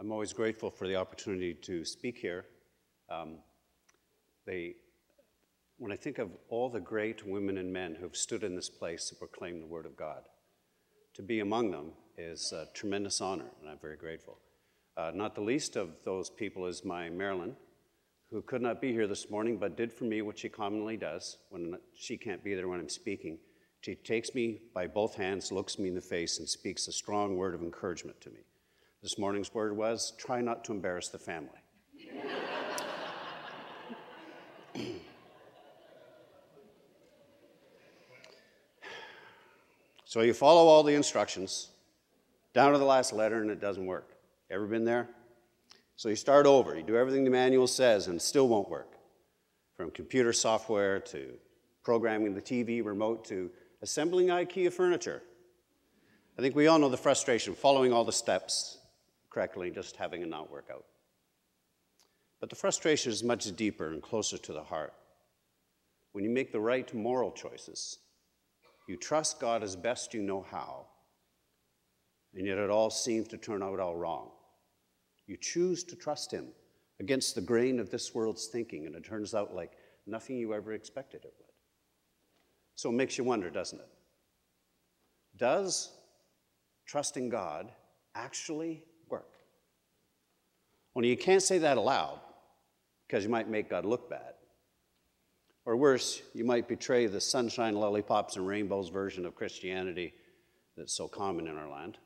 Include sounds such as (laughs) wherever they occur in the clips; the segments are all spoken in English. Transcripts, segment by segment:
I'm always grateful for the opportunity to speak here. Um, they, when I think of all the great women and men who've stood in this place to proclaim the Word of God, to be among them is a tremendous honor, and I'm very grateful. Uh, not the least of those people is my Marilyn, who could not be here this morning, but did for me what she commonly does when she can't be there when I'm speaking. She takes me by both hands, looks me in the face, and speaks a strong word of encouragement to me. This morning's word was try not to embarrass the family. (laughs) so you follow all the instructions down to the last letter and it doesn't work. Ever been there? So you start over. You do everything the manual says and it still won't work. From computer software to programming the TV remote to assembling IKEA furniture. I think we all know the frustration following all the steps correctly, just having it not work out. But the frustration is much deeper and closer to the heart. When you make the right moral choices, you trust God as best you know how, and yet it all seems to turn out all wrong. You choose to trust Him against the grain of this world's thinking, and it turns out like nothing you ever expected it would. So it makes you wonder, doesn't it? Does trusting God actually only you can't say that aloud because you might make God look bad. Or worse, you might betray the sunshine, lollipops, and rainbows version of Christianity that's so common in our land.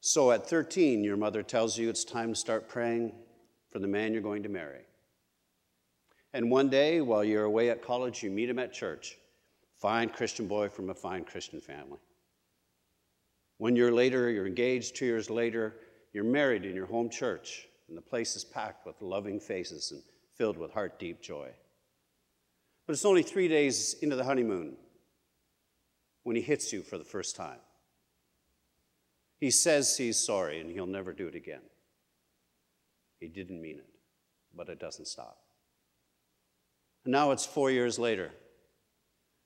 So at 13, your mother tells you it's time to start praying for the man you're going to marry. And one day, while you're away at college, you meet him at church. Fine Christian boy from a fine Christian family. One year later, you're engaged. Two years later, you're married in your home church, and the place is packed with loving faces and filled with heart deep joy. But it's only three days into the honeymoon when he hits you for the first time. He says he's sorry and he'll never do it again. He didn't mean it, but it doesn't stop. And now it's four years later.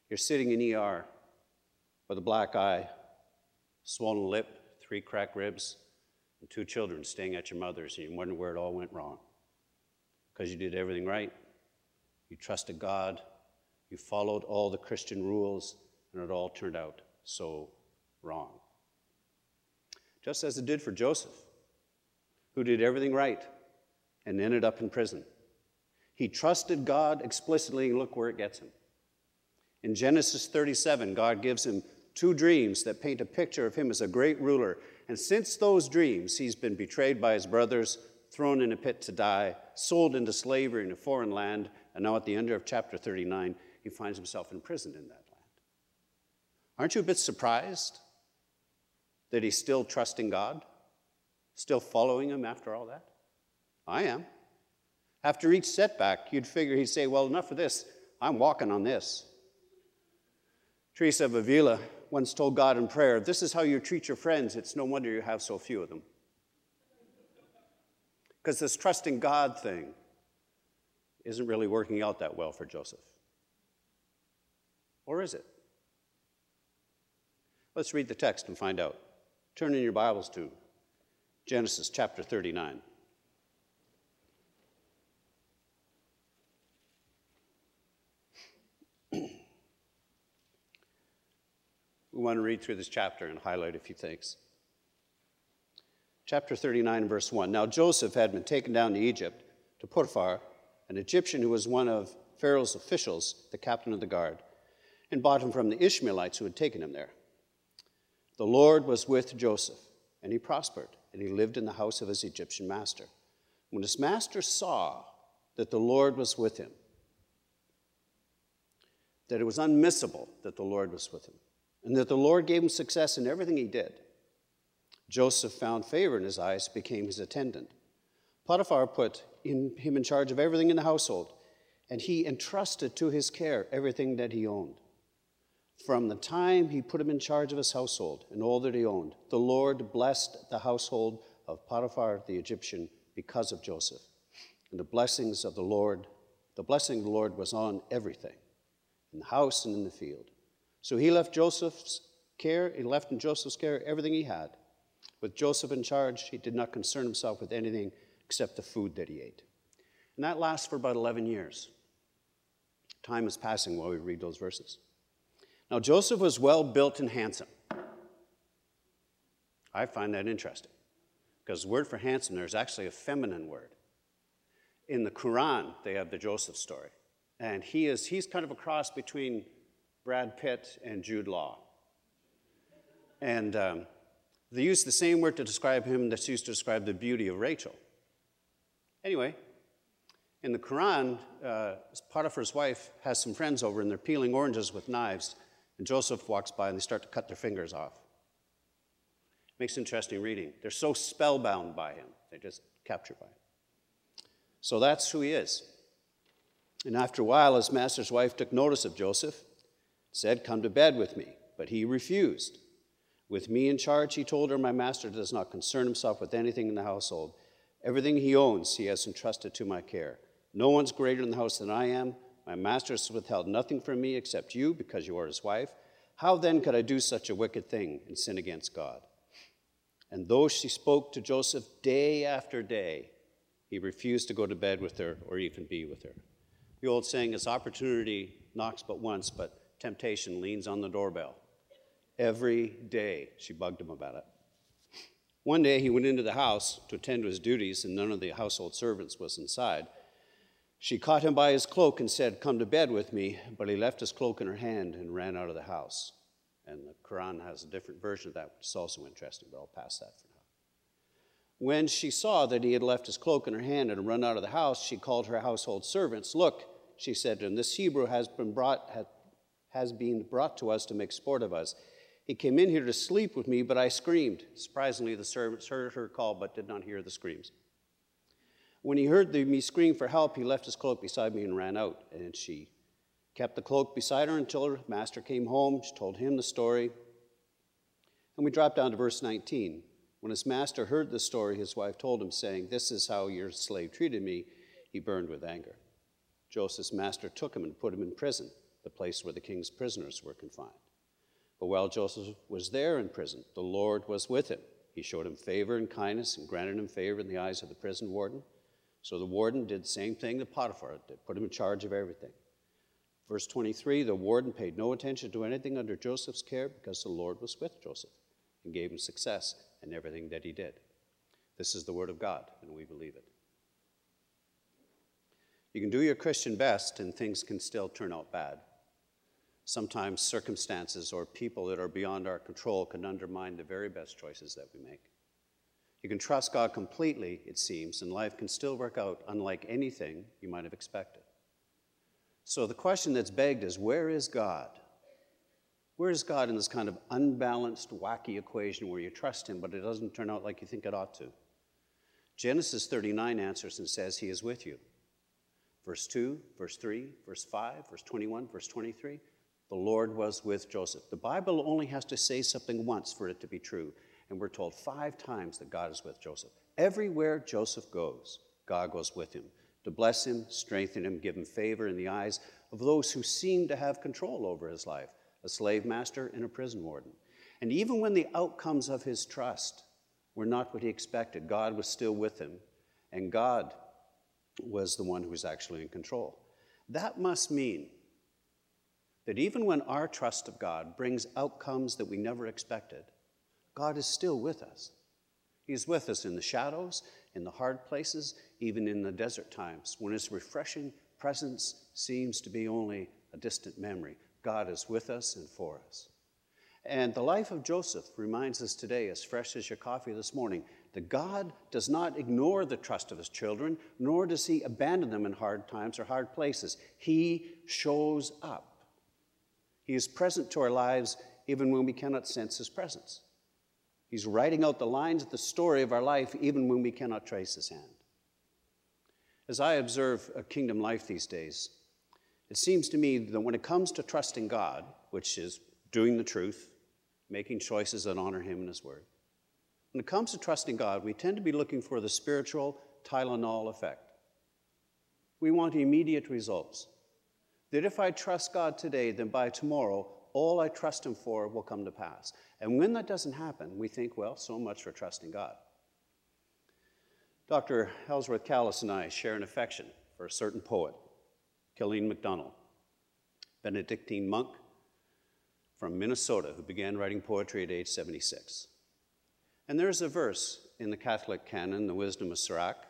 You're sitting in ER with a black eye, swollen lip, three cracked ribs, and two children staying at your mother's, and you wonder where it all went wrong. Because you did everything right, you trusted God, you followed all the Christian rules, and it all turned out so wrong. Just as it did for Joseph, who did everything right and ended up in prison. He trusted God explicitly, and look where it gets him. In Genesis 37, God gives him two dreams that paint a picture of him as a great ruler and since those dreams, he's been betrayed by his brothers, thrown in a pit to die, sold into slavery in a foreign land, and now at the end of chapter 39, he finds himself imprisoned in that land. Aren't you a bit surprised that he's still trusting God? Still following him after all that? I am. After each setback, you'd figure he'd say, Well, enough of this. I'm walking on this. Teresa of Avila once told God in prayer, This is how you treat your friends. It's no wonder you have so few of them. Because this trusting God thing isn't really working out that well for Joseph. Or is it? Let's read the text and find out. Turn in your Bibles to Genesis chapter 39. We want to read through this chapter and highlight a few things. Chapter 39, verse 1. Now Joseph had been taken down to Egypt to Potiphar, an Egyptian who was one of Pharaoh's officials, the captain of the guard, and bought him from the Ishmaelites who had taken him there. The Lord was with Joseph, and he prospered, and he lived in the house of his Egyptian master. When his master saw that the Lord was with him, that it was unmissable that the Lord was with him, and that the Lord gave him success in everything he did. Joseph found favor in his eyes, became his attendant. Potiphar put in, him in charge of everything in the household, and he entrusted to his care everything that he owned. From the time he put him in charge of his household and all that he owned, the Lord blessed the household of Potiphar the Egyptian because of Joseph. And the blessings of the Lord, the blessing of the Lord was on everything, in the house and in the field. So he left Joseph's care, he left in Joseph's care everything he had. With Joseph in charge, he did not concern himself with anything except the food that he ate. And that lasts for about 11 years. Time is passing while we read those verses. Now, Joseph was well built and handsome. I find that interesting because the word for handsome there is actually a feminine word. In the Quran, they have the Joseph story. And he is, he's kind of a cross between Brad Pitt and Jude Law. And um, they use the same word to describe him that's used to describe the beauty of Rachel. Anyway, in the Quran, uh, Potiphar's wife has some friends over and they're peeling oranges with knives, and Joseph walks by and they start to cut their fingers off. Makes interesting reading. They're so spellbound by him, they're just captured by him. So that's who he is. And after a while, his master's wife took notice of Joseph, said, Come to bed with me. But he refused. With me in charge, he told her, My master does not concern himself with anything in the household. Everything he owns, he has entrusted to my care. No one's greater in the house than I am. My master has withheld nothing from me except you, because you are his wife. How then could I do such a wicked thing and sin against God? And though she spoke to Joseph day after day, he refused to go to bed with her or even be with her. The old saying is opportunity knocks but once, but temptation leans on the doorbell. Every day she bugged him about it. One day he went into the house to attend to his duties, and none of the household servants was inside. She caught him by his cloak and said, Come to bed with me. But he left his cloak in her hand and ran out of the house. And the Quran has a different version of that, which is also interesting, but I'll pass that for now. When she saw that he had left his cloak in her hand and run out of the house, she called her household servants. Look, she said to him, this Hebrew has been brought, has been brought to us to make sport of us. He came in here to sleep with me, but I screamed. Surprisingly, the servants heard her call, but did not hear the screams. When he heard the, me scream for help, he left his cloak beside me and ran out. And she kept the cloak beside her until her master came home. She told him the story. And we drop down to verse 19. When his master heard the story, his wife told him, saying, This is how your slave treated me. He burned with anger. Joseph's master took him and put him in prison, the place where the king's prisoners were confined. But while Joseph was there in prison, the Lord was with him. He showed him favor and kindness and granted him favor in the eyes of the prison warden. So the warden did the same thing that Potiphar did, put him in charge of everything. Verse 23 the warden paid no attention to anything under Joseph's care because the Lord was with Joseph and gave him success in everything that he did. This is the word of God, and we believe it. You can do your Christian best, and things can still turn out bad. Sometimes circumstances or people that are beyond our control can undermine the very best choices that we make. You can trust God completely, it seems, and life can still work out unlike anything you might have expected. So the question that's begged is where is God? Where is God in this kind of unbalanced, wacky equation where you trust Him, but it doesn't turn out like you think it ought to? Genesis 39 answers and says, He is with you. Verse 2, verse 3, verse 5, verse 21, verse 23. The Lord was with Joseph. The Bible only has to say something once for it to be true. And we're told five times that God is with Joseph. Everywhere Joseph goes, God goes with him to bless him, strengthen him, give him favor in the eyes of those who seem to have control over his life a slave master and a prison warden. And even when the outcomes of his trust were not what he expected, God was still with him, and God was the one who was actually in control. That must mean that even when our trust of God brings outcomes that we never expected, God is still with us. He's with us in the shadows, in the hard places, even in the desert times, when His refreshing presence seems to be only a distant memory. God is with us and for us. And the life of Joseph reminds us today, as fresh as your coffee this morning, that God does not ignore the trust of his children, nor does he abandon them in hard times or hard places. He shows up. He is present to our lives even when we cannot sense his presence. He's writing out the lines of the story of our life even when we cannot trace his hand. As I observe a kingdom life these days, it seems to me that when it comes to trusting God, which is doing the truth, making choices that honor him and his word, when it comes to trusting God, we tend to be looking for the spiritual Tylenol effect. We want immediate results. That if I trust God today, then by tomorrow, all I trust Him for will come to pass. And when that doesn't happen, we think, well, so much for trusting God. Dr. Ellsworth Kalas and I share an affection for a certain poet, Kilian McDonnell, Benedictine monk from Minnesota who began writing poetry at age 76. And there's a verse in the Catholic canon, the Wisdom of Sirach,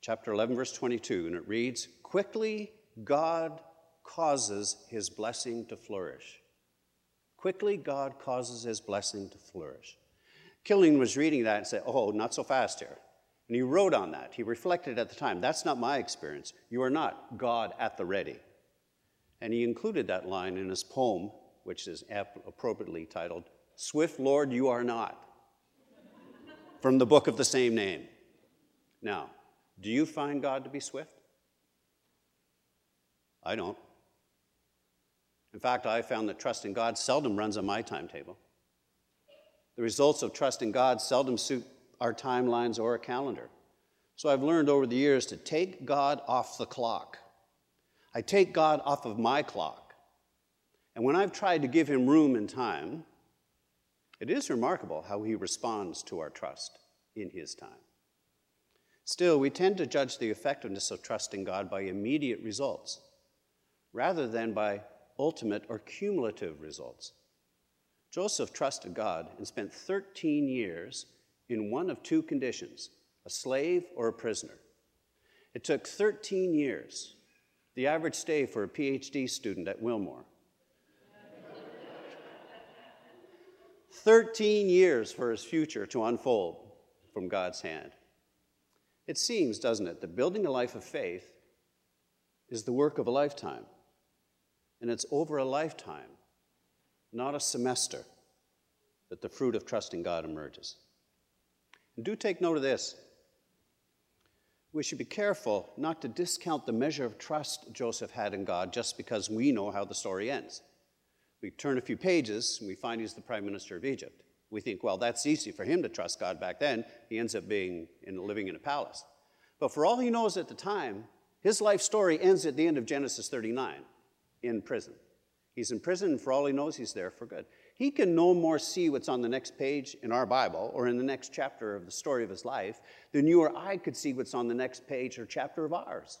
chapter 11, verse 22, and it reads Quickly God causes his blessing to flourish. Quickly God causes his blessing to flourish. Kilian was reading that and said, Oh, not so fast here. And he wrote on that. He reflected at the time, That's not my experience. You are not God at the ready. And he included that line in his poem, which is appropriately titled, Swift Lord, You Are Not, from the book of the same name. Now, do you find God to be swift? I don't. In fact, I found that trusting God seldom runs on my timetable. The results of trusting God seldom suit our timelines or a calendar. So I've learned over the years to take God off the clock. I take God off of my clock. And when I've tried to give him room and time, it is remarkable how he responds to our trust in his time. Still, we tend to judge the effectiveness of trusting God by immediate results rather than by ultimate or cumulative results. Joseph trusted God and spent 13 years in one of two conditions a slave or a prisoner. It took 13 years, the average stay for a PhD student at Wilmore. 13 years for his future to unfold from God's hand. It seems, doesn't it, that building a life of faith is the work of a lifetime. And it's over a lifetime, not a semester, that the fruit of trusting God emerges. And do take note of this. We should be careful not to discount the measure of trust Joseph had in God just because we know how the story ends. We turn a few pages and we find he's the prime minister of Egypt. We think, well, that's easy for him to trust God back then. He ends up being in, living in a palace. But for all he knows at the time, his life story ends at the end of Genesis 39 in prison. He's in prison, and for all he knows, he's there for good. He can no more see what's on the next page in our Bible or in the next chapter of the story of his life than you or I could see what's on the next page or chapter of ours.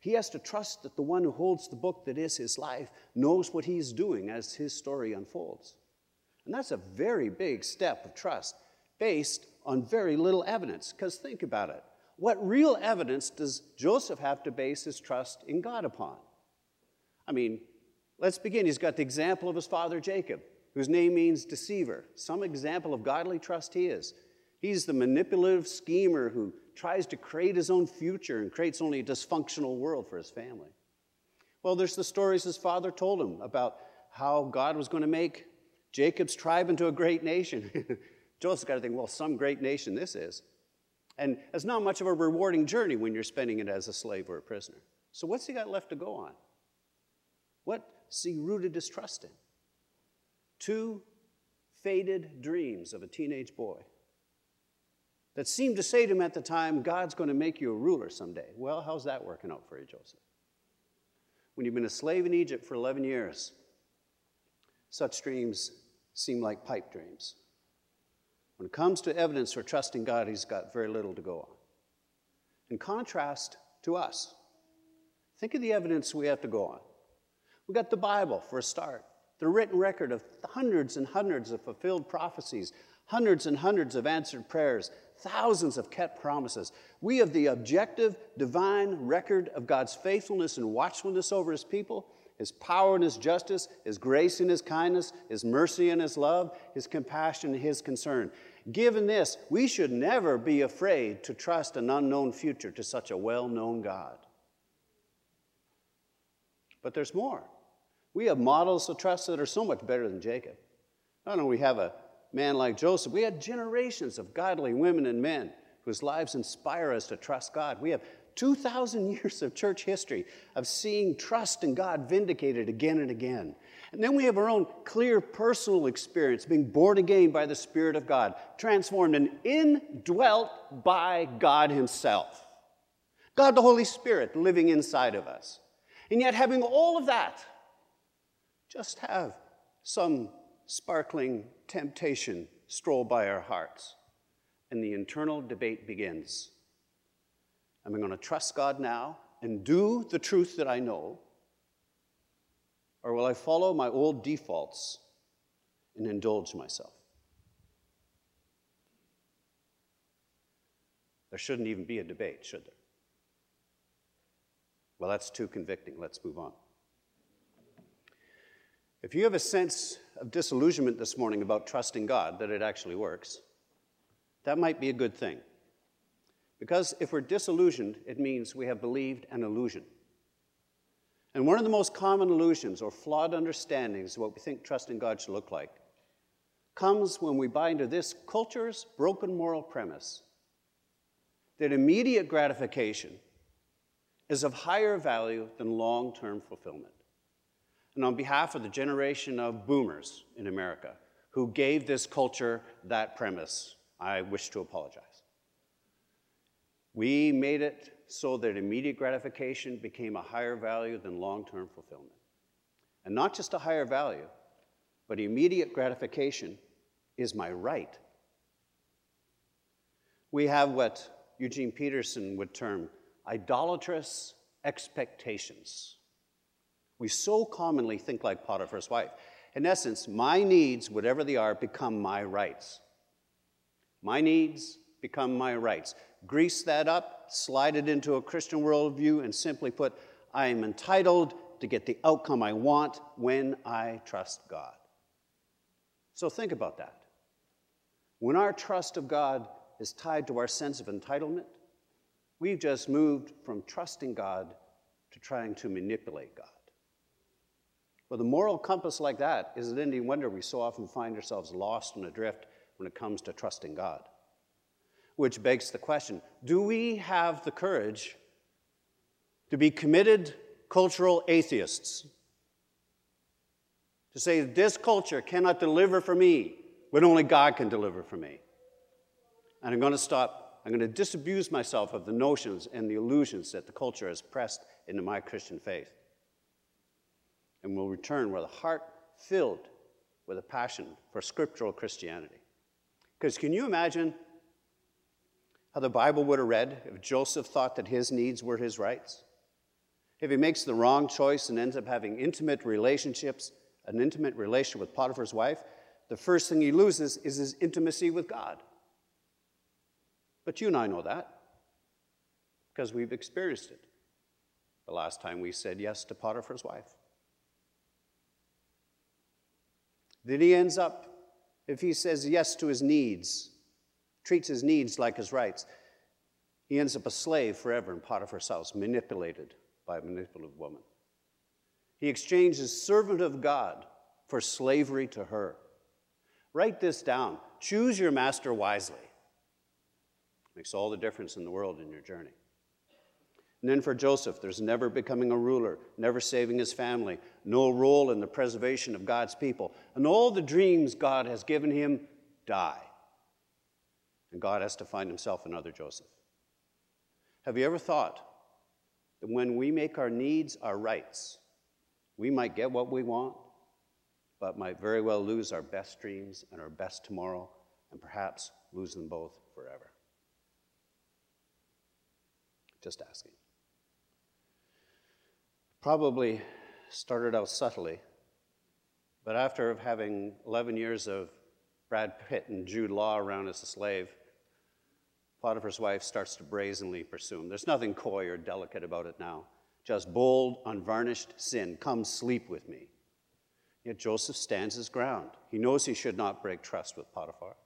He has to trust that the one who holds the book that is his life knows what he's doing as his story unfolds. And that's a very big step of trust based on very little evidence. Because think about it. What real evidence does Joseph have to base his trust in God upon? I mean, let's begin. He's got the example of his father Jacob, whose name means deceiver. Some example of godly trust he is. He's the manipulative schemer who tries to create his own future and creates only a dysfunctional world for his family. Well, there's the stories his father told him about how God was going to make Jacob's tribe into a great nation. Joseph's got to think, well, some great nation this is. And it's not much of a rewarding journey when you're spending it as a slave or a prisoner. So, what's he got left to go on? What's he rooted his trust in? Two faded dreams of a teenage boy that seemed to say to him at the time, God's going to make you a ruler someday. Well, how's that working out for you, Joseph? When you've been a slave in Egypt for 11 years, such dreams seem like pipe dreams. When it comes to evidence for trusting God, he's got very little to go on. In contrast to us, think of the evidence we have to go on. We got the Bible for a start, the written record of hundreds and hundreds of fulfilled prophecies, hundreds and hundreds of answered prayers, thousands of kept promises. We have the objective divine record of God's faithfulness and watchfulness over his people, his power and his justice, his grace and his kindness, his mercy and his love, his compassion and his concern. Given this, we should never be afraid to trust an unknown future to such a well known God. But there's more. We have models of trust that are so much better than Jacob. Not only we have a man like Joseph, we had generations of godly women and men whose lives inspire us to trust God. We have 2,000 (laughs) years of church history of seeing trust in God vindicated again and again. And then we have our own clear personal experience being born again by the Spirit of God, transformed and indwelt by God Himself. God the Holy Spirit living inside of us. And yet, having all of that, just have some sparkling temptation stroll by our hearts, and the internal debate begins. Am I going to trust God now and do the truth that I know? Or will I follow my old defaults and indulge myself? There shouldn't even be a debate, should there? Well, that's too convicting. Let's move on. If you have a sense of disillusionment this morning about trusting God, that it actually works, that might be a good thing. Because if we're disillusioned, it means we have believed an illusion. And one of the most common illusions or flawed understandings of what we think trusting God should look like comes when we buy into this culture's broken moral premise that immediate gratification is of higher value than long term fulfillment. And on behalf of the generation of boomers in America who gave this culture that premise, I wish to apologize. We made it so that immediate gratification became a higher value than long term fulfillment. And not just a higher value, but immediate gratification is my right. We have what Eugene Peterson would term idolatrous expectations. We so commonly think like Potiphar's wife. In essence, my needs, whatever they are, become my rights. My needs become my rights. Grease that up, slide it into a Christian worldview, and simply put, I am entitled to get the outcome I want when I trust God. So think about that. When our trust of God is tied to our sense of entitlement, we've just moved from trusting God to trying to manipulate God. With a moral compass like that, is it any wonder we so often find ourselves lost and adrift when it comes to trusting God? Which begs the question do we have the courage to be committed cultural atheists? To say this culture cannot deliver for me, but only God can deliver for me. And I'm going to stop, I'm going to disabuse myself of the notions and the illusions that the culture has pressed into my Christian faith and will return with a heart filled with a passion for scriptural Christianity. Because can you imagine how the Bible would have read if Joseph thought that his needs were his rights? If he makes the wrong choice and ends up having intimate relationships, an intimate relationship with Potiphar's wife, the first thing he loses is his intimacy with God. But you and I know that because we've experienced it the last time we said yes to Potiphar's wife. Then he ends up, if he says yes to his needs, treats his needs like his rights, he ends up a slave forever in Potiphar's house, manipulated by a manipulative woman. He exchanges servant of God for slavery to her. Write this down. Choose your master wisely. Makes all the difference in the world in your journey. And then for Joseph, there's never becoming a ruler, never saving his family, no role in the preservation of God's people. And all the dreams God has given him die. And God has to find himself another Joseph. Have you ever thought that when we make our needs our rights, we might get what we want, but might very well lose our best dreams and our best tomorrow, and perhaps lose them both forever? Just asking probably started out subtly, but after having 11 years of Brad Pitt and Jude Law around as a slave, Potiphar's wife starts to brazenly pursue him. There's nothing coy or delicate about it now. Just bold, unvarnished sin. Come sleep with me. Yet Joseph stands his ground. He knows he should not break trust with Potiphar.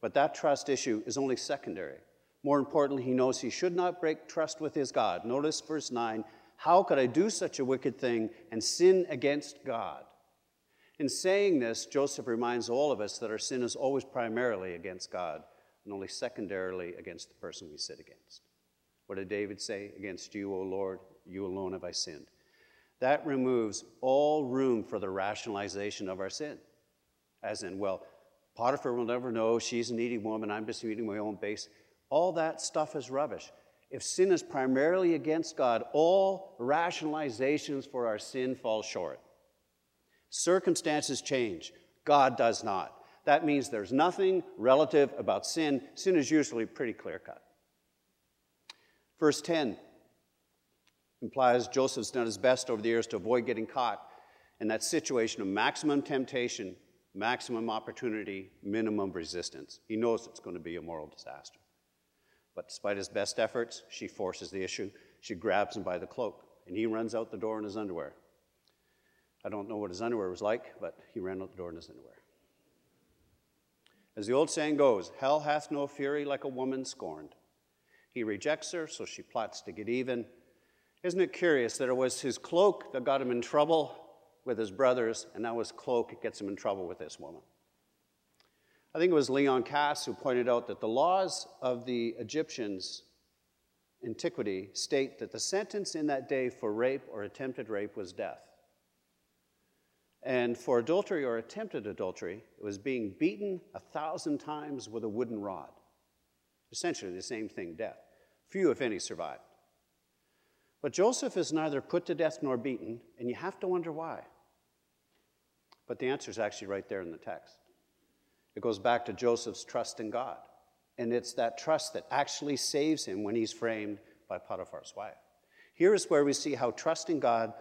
But that trust issue is only secondary. More importantly, he knows he should not break trust with his God. Notice verse 9 how could I do such a wicked thing and sin against God? In saying this, Joseph reminds all of us that our sin is always primarily against God and only secondarily against the person we sin against. What did David say? Against you, O Lord, you alone have I sinned. That removes all room for the rationalization of our sin. As in, well, Potiphar will never know she's a needy woman, I'm just eating my own base. All that stuff is rubbish if sin is primarily against God, all rationalizations for our sin fall short. Circumstances change, God does not. That means there's nothing relative about sin. Sin is usually pretty clear cut. Verse 10 implies Joseph's done his best over the years to avoid getting caught in that situation of maximum temptation, maximum opportunity, minimum resistance. He knows it's going to be a moral disaster. But despite his best efforts, she forces the issue. She grabs him by the cloak, and he runs out the door in his underwear. I don't know what his underwear was like, but he ran out the door in his underwear. As the old saying goes, hell hath no fury like a woman scorned. He rejects her, so she plots to get even. Isn't it curious that it was his cloak that got him in trouble with his brothers, and now his cloak gets him in trouble with this woman? I think it was Leon Kass who pointed out that the laws of the Egyptians' antiquity state that the sentence in that day for rape or attempted rape was death. And for adultery or attempted adultery, it was being beaten a thousand times with a wooden rod. Essentially the same thing, death. Few, if any, survived. But Joseph is neither put to death nor beaten, and you have to wonder why. But the answer is actually right there in the text. It goes back to Joseph's trust in God. And it's that trust that actually saves him when he's framed by Potiphar's wife. Here is where we see how trusting God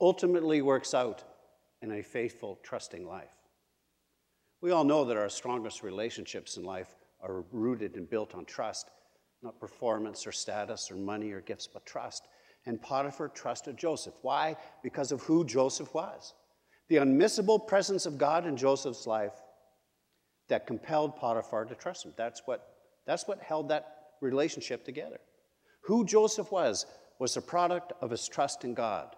ultimately works out in a faithful, trusting life. We all know that our strongest relationships in life are rooted and built on trust, not performance or status or money or gifts, but trust. And Potiphar trusted Joseph. Why? Because of who Joseph was. The unmissable presence of God in Joseph's life that compelled Potiphar to trust him. That's what, that's what held that relationship together. Who Joseph was, was a product of his trust in God.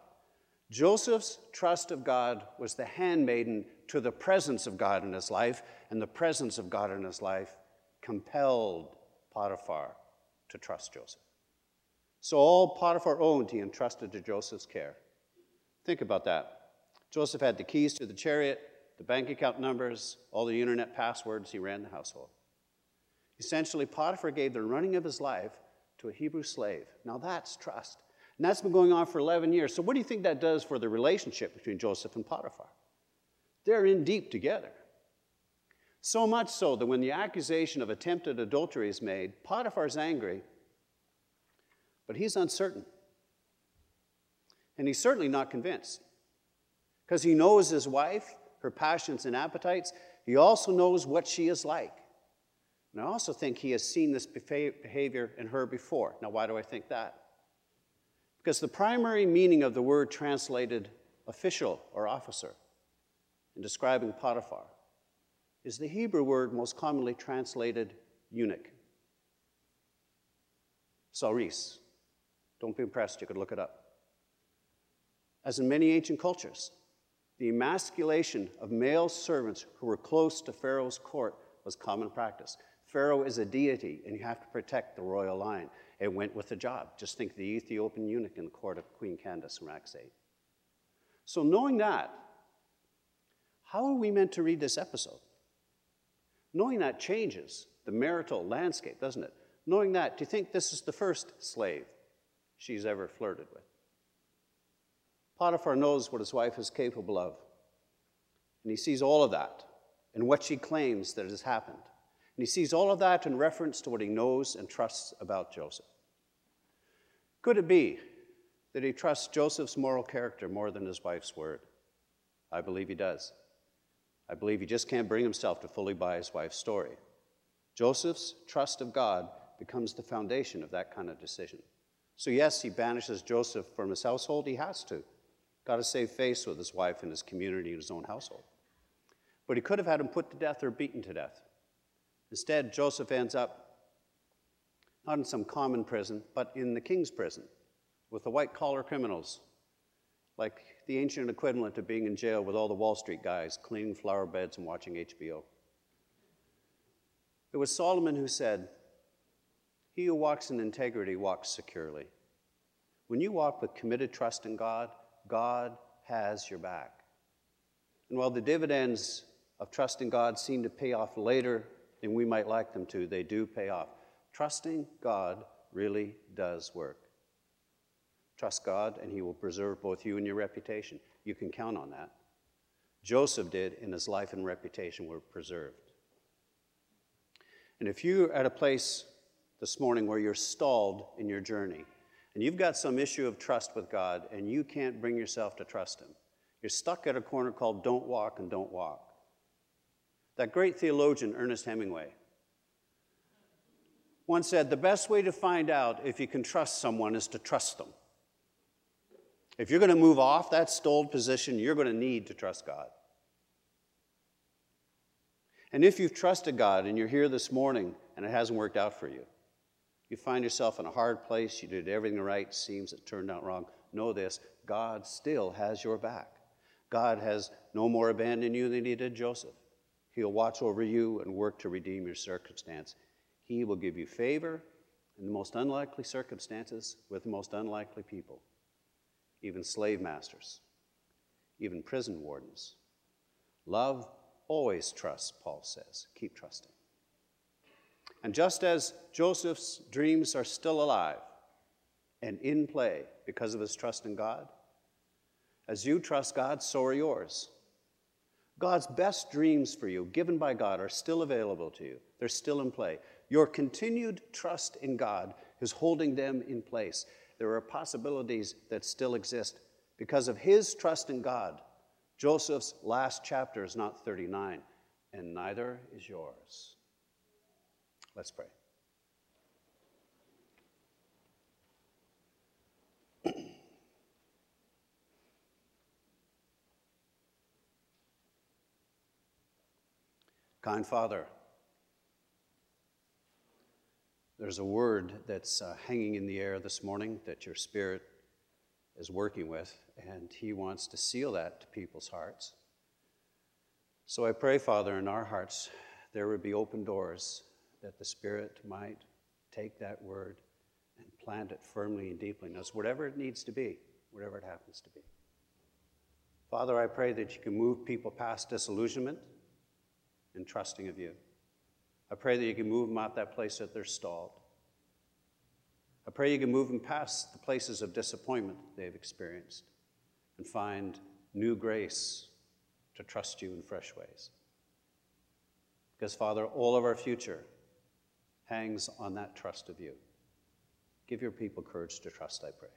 Joseph's trust of God was the handmaiden to the presence of God in his life, and the presence of God in his life compelled Potiphar to trust Joseph. So all Potiphar owned, he entrusted to Joseph's care. Think about that. Joseph had the keys to the chariot, the bank account numbers, all the internet passwords, he ran the household. Essentially, Potiphar gave the running of his life to a Hebrew slave. Now that's trust. And that's been going on for 11 years. So, what do you think that does for the relationship between Joseph and Potiphar? They're in deep together. So much so that when the accusation of attempted adultery is made, Potiphar's angry, but he's uncertain. And he's certainly not convinced. Because he knows his wife, her passions and appetites. He also knows what she is like. And I also think he has seen this behavior in her before. Now, why do I think that? Because the primary meaning of the word translated official or officer in describing Potiphar is the Hebrew word most commonly translated eunuch. Saris. Don't be impressed, you could look it up. As in many ancient cultures, the emasculation of male servants who were close to Pharaoh's court was common practice. Pharaoh is a deity, and you have to protect the royal line. It went with the job. Just think the Ethiopian eunuch in the court of Queen Candace in Acts 8. So, knowing that, how are we meant to read this episode? Knowing that changes the marital landscape, doesn't it? Knowing that, do you think this is the first slave she's ever flirted with? Potiphar knows what his wife is capable of. And he sees all of that and what she claims that has happened. And he sees all of that in reference to what he knows and trusts about Joseph. Could it be that he trusts Joseph's moral character more than his wife's word? I believe he does. I believe he just can't bring himself to fully buy his wife's story. Joseph's trust of God becomes the foundation of that kind of decision. So, yes, he banishes Joseph from his household. He has to. Got to save face with his wife and his community and his own household. But he could have had him put to death or beaten to death. Instead, Joseph ends up not in some common prison, but in the king's prison with the white collar criminals, like the ancient equivalent of being in jail with all the Wall Street guys cleaning flower beds and watching HBO. It was Solomon who said, He who walks in integrity walks securely. When you walk with committed trust in God, God has your back. And while the dividends of trusting God seem to pay off later than we might like them to, they do pay off. Trusting God really does work. Trust God, and He will preserve both you and your reputation. You can count on that. Joseph did, and his life and reputation were preserved. And if you're at a place this morning where you're stalled in your journey, and you've got some issue of trust with God, and you can't bring yourself to trust Him, you're stuck at a corner called Don't Walk and Don't Walk. That great theologian, Ernest Hemingway, once said, The best way to find out if you can trust someone is to trust them. If you're going to move off that stalled position, you're going to need to trust God. And if you've trusted God and you're here this morning and it hasn't worked out for you, you find yourself in a hard place, you did everything right, seems it turned out wrong, know this God still has your back. God has no more abandoned you than he did Joseph. He'll watch over you and work to redeem your circumstance. He will give you favor in the most unlikely circumstances with the most unlikely people, even slave masters, even prison wardens. Love always trusts, Paul says. Keep trusting. And just as Joseph's dreams are still alive and in play because of his trust in God, as you trust God, so are yours. God's best dreams for you, given by God, are still available to you. They're still in play. Your continued trust in God is holding them in place. There are possibilities that still exist. Because of his trust in God, Joseph's last chapter is not 39, and neither is yours. Let's pray. (clears throat) kind Father, there's a word that's uh, hanging in the air this morning that your Spirit is working with, and He wants to seal that to people's hearts. So I pray, Father, in our hearts, there would be open doors that the Spirit might take that word and plant it firmly and deeply in us, whatever it needs to be, whatever it happens to be. Father, I pray that you can move people past disillusionment and trusting of you. I pray that you can move them out that place that they're stalled. I pray you can move them past the places of disappointment they've experienced and find new grace to trust you in fresh ways. Because, Father, all of our future hangs on that trust of you. Give your people courage to trust, I pray.